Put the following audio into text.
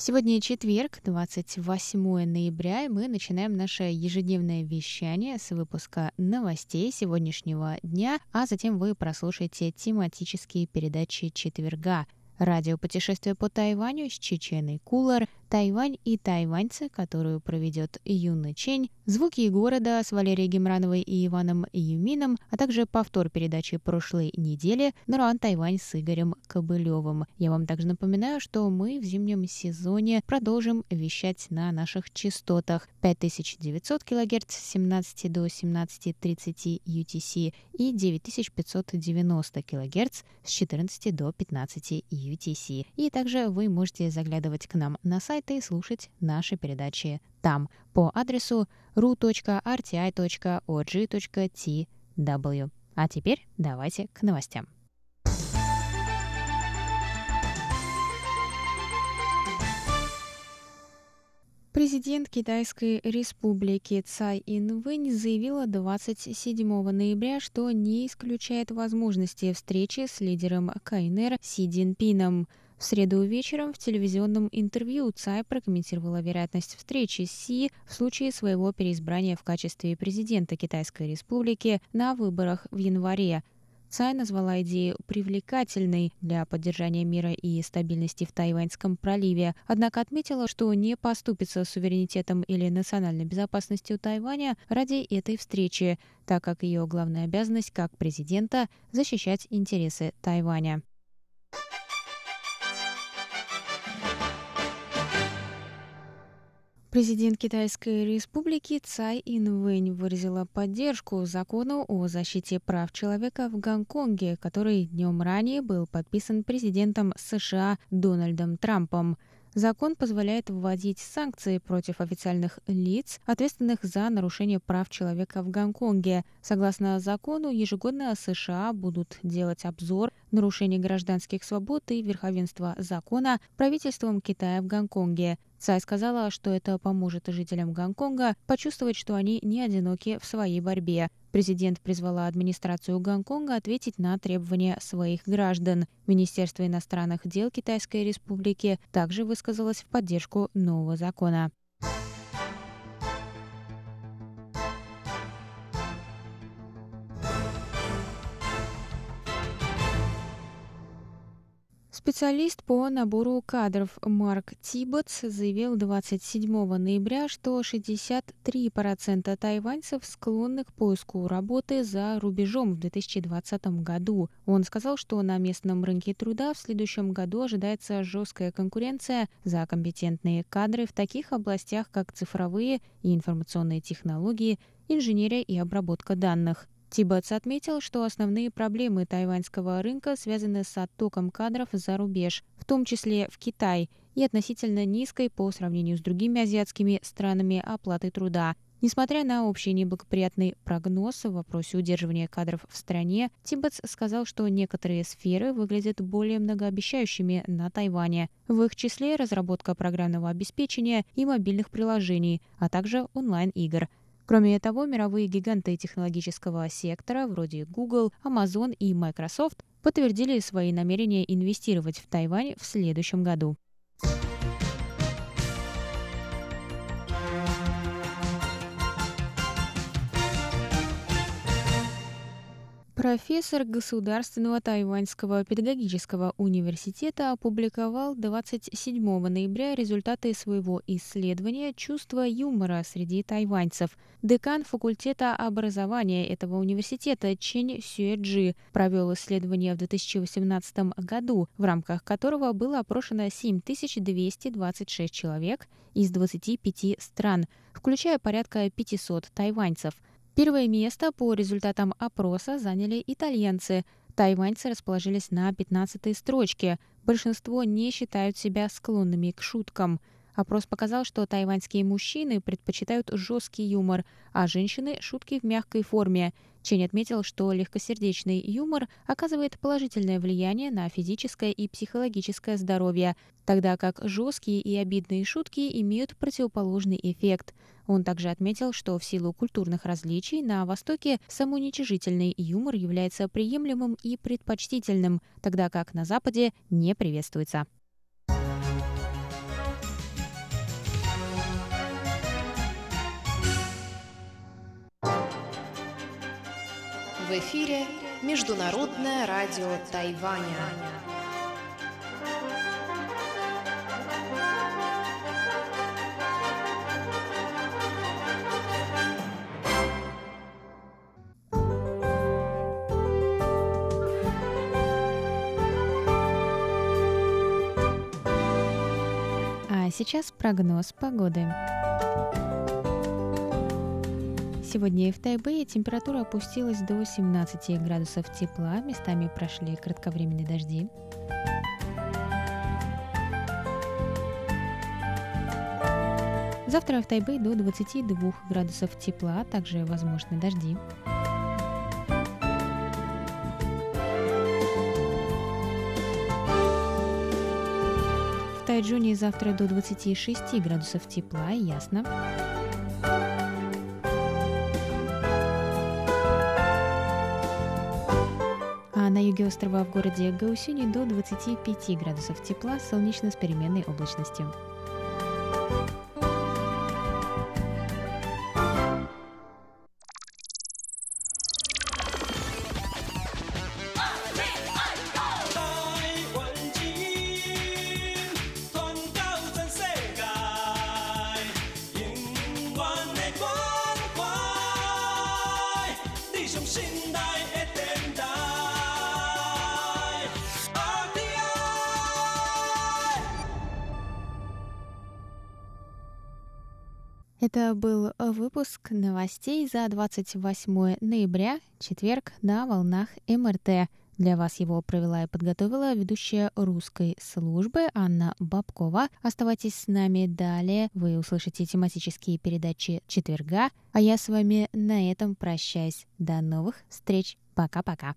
Сегодня четверг, 28 ноября, и мы начинаем наше ежедневное вещание с выпуска новостей сегодняшнего дня, а затем вы прослушаете тематические передачи четверга – Радиопутешествие по Тайваню с Чеченой Кулар, Тайвань и тайваньцы, которую проведет Юна Чень, звуки города с Валерией Гемрановой и Иваном Юмином, а также повтор передачи прошлой недели Наруан Тайвань с Игорем Кобылевым. Я вам также напоминаю, что мы в зимнем сезоне продолжим вещать на наших частотах 5900 кГц с 17 до 17.30 UTC и 9590 кГц с 14 до 15 UTC. UTC. И также вы можете заглядывать к нам на сайт и слушать наши передачи там по адресу ru.rti.org.tw. А теперь давайте к новостям. Президент Китайской республики Цай Инвэнь заявила 27 ноября, что не исключает возможности встречи с лидером КНР Си Цзиньпином. В среду вечером в телевизионном интервью Цай прокомментировала вероятность встречи с Си в случае своего переизбрания в качестве президента Китайской республики на выборах в январе – Цай назвала идею привлекательной для поддержания мира и стабильности в Тайваньском проливе, однако отметила, что не поступится суверенитетом или национальной безопасностью Тайваня ради этой встречи, так как ее главная обязанность как президента – защищать интересы Тайваня. Президент Китайской республики Цай Инвэнь выразила поддержку закону о защите прав человека в Гонконге, который днем ранее был подписан президентом США Дональдом Трампом. Закон позволяет вводить санкции против официальных лиц, ответственных за нарушение прав человека в Гонконге. Согласно закону, ежегодно США будут делать обзор нарушений гражданских свобод и верховенства закона правительством Китая в Гонконге. Цай сказала, что это поможет жителям Гонконга почувствовать, что они не одиноки в своей борьбе. Президент призвала администрацию Гонконга ответить на требования своих граждан. Министерство иностранных дел Китайской Республики также высказалось в поддержку нового закона. Специалист по набору кадров Марк Тиботс заявил 27 ноября, что 63% тайваньцев склонны к поиску работы за рубежом в 2020 году. Он сказал, что на местном рынке труда в следующем году ожидается жесткая конкуренция за компетентные кадры в таких областях, как цифровые и информационные технологии, инженерия и обработка данных. Тибетс отметил, что основные проблемы тайваньского рынка связаны с оттоком кадров за рубеж, в том числе в Китай, и относительно низкой по сравнению с другими азиатскими странами оплаты труда. Несмотря на общий неблагоприятный прогноз в вопросе удерживания кадров в стране, Тибетс сказал, что некоторые сферы выглядят более многообещающими на Тайване. В их числе разработка программного обеспечения и мобильных приложений, а также онлайн-игр. Кроме того, мировые гиганты технологического сектора, вроде Google, Amazon и Microsoft, подтвердили свои намерения инвестировать в Тайвань в следующем году. Профессор Государственного тайваньского педагогического университета опубликовал 27 ноября результаты своего исследования «Чувство юмора среди тайваньцев». Декан факультета образования этого университета Чень Сюэджи провел исследование в 2018 году, в рамках которого было опрошено 7226 человек из 25 стран, включая порядка 500 тайваньцев – Первое место по результатам опроса заняли итальянцы. Тайваньцы расположились на 15-й строчке. Большинство не считают себя склонными к шуткам. Опрос показал, что тайваньские мужчины предпочитают жесткий юмор, а женщины – шутки в мягкой форме. Чень отметил, что легкосердечный юмор оказывает положительное влияние на физическое и психологическое здоровье, тогда как жесткие и обидные шутки имеют противоположный эффект. Он также отметил, что в силу культурных различий на Востоке самоуничижительный юмор является приемлемым и предпочтительным, тогда как на Западе не приветствуется. В эфире Международное радио Тайваня. А сейчас прогноз погоды. Сегодня в Тайбэе температура опустилась до 17 градусов тепла, местами прошли кратковременные дожди. Завтра в Тайбэе до 22 градусов тепла, также возможны дожди. В Тайджуне завтра до 26 градусов тепла, ясно. Юге острова в городе Гаусюни до 25 градусов тепла, солнечно с переменной облачностью. Это был выпуск новостей за 28 ноября, четверг, на волнах МРТ. Для вас его провела и подготовила ведущая русской службы Анна Бабкова. Оставайтесь с нами далее. Вы услышите тематические передачи четверга. А я с вами на этом прощаюсь. До новых встреч. Пока-пока.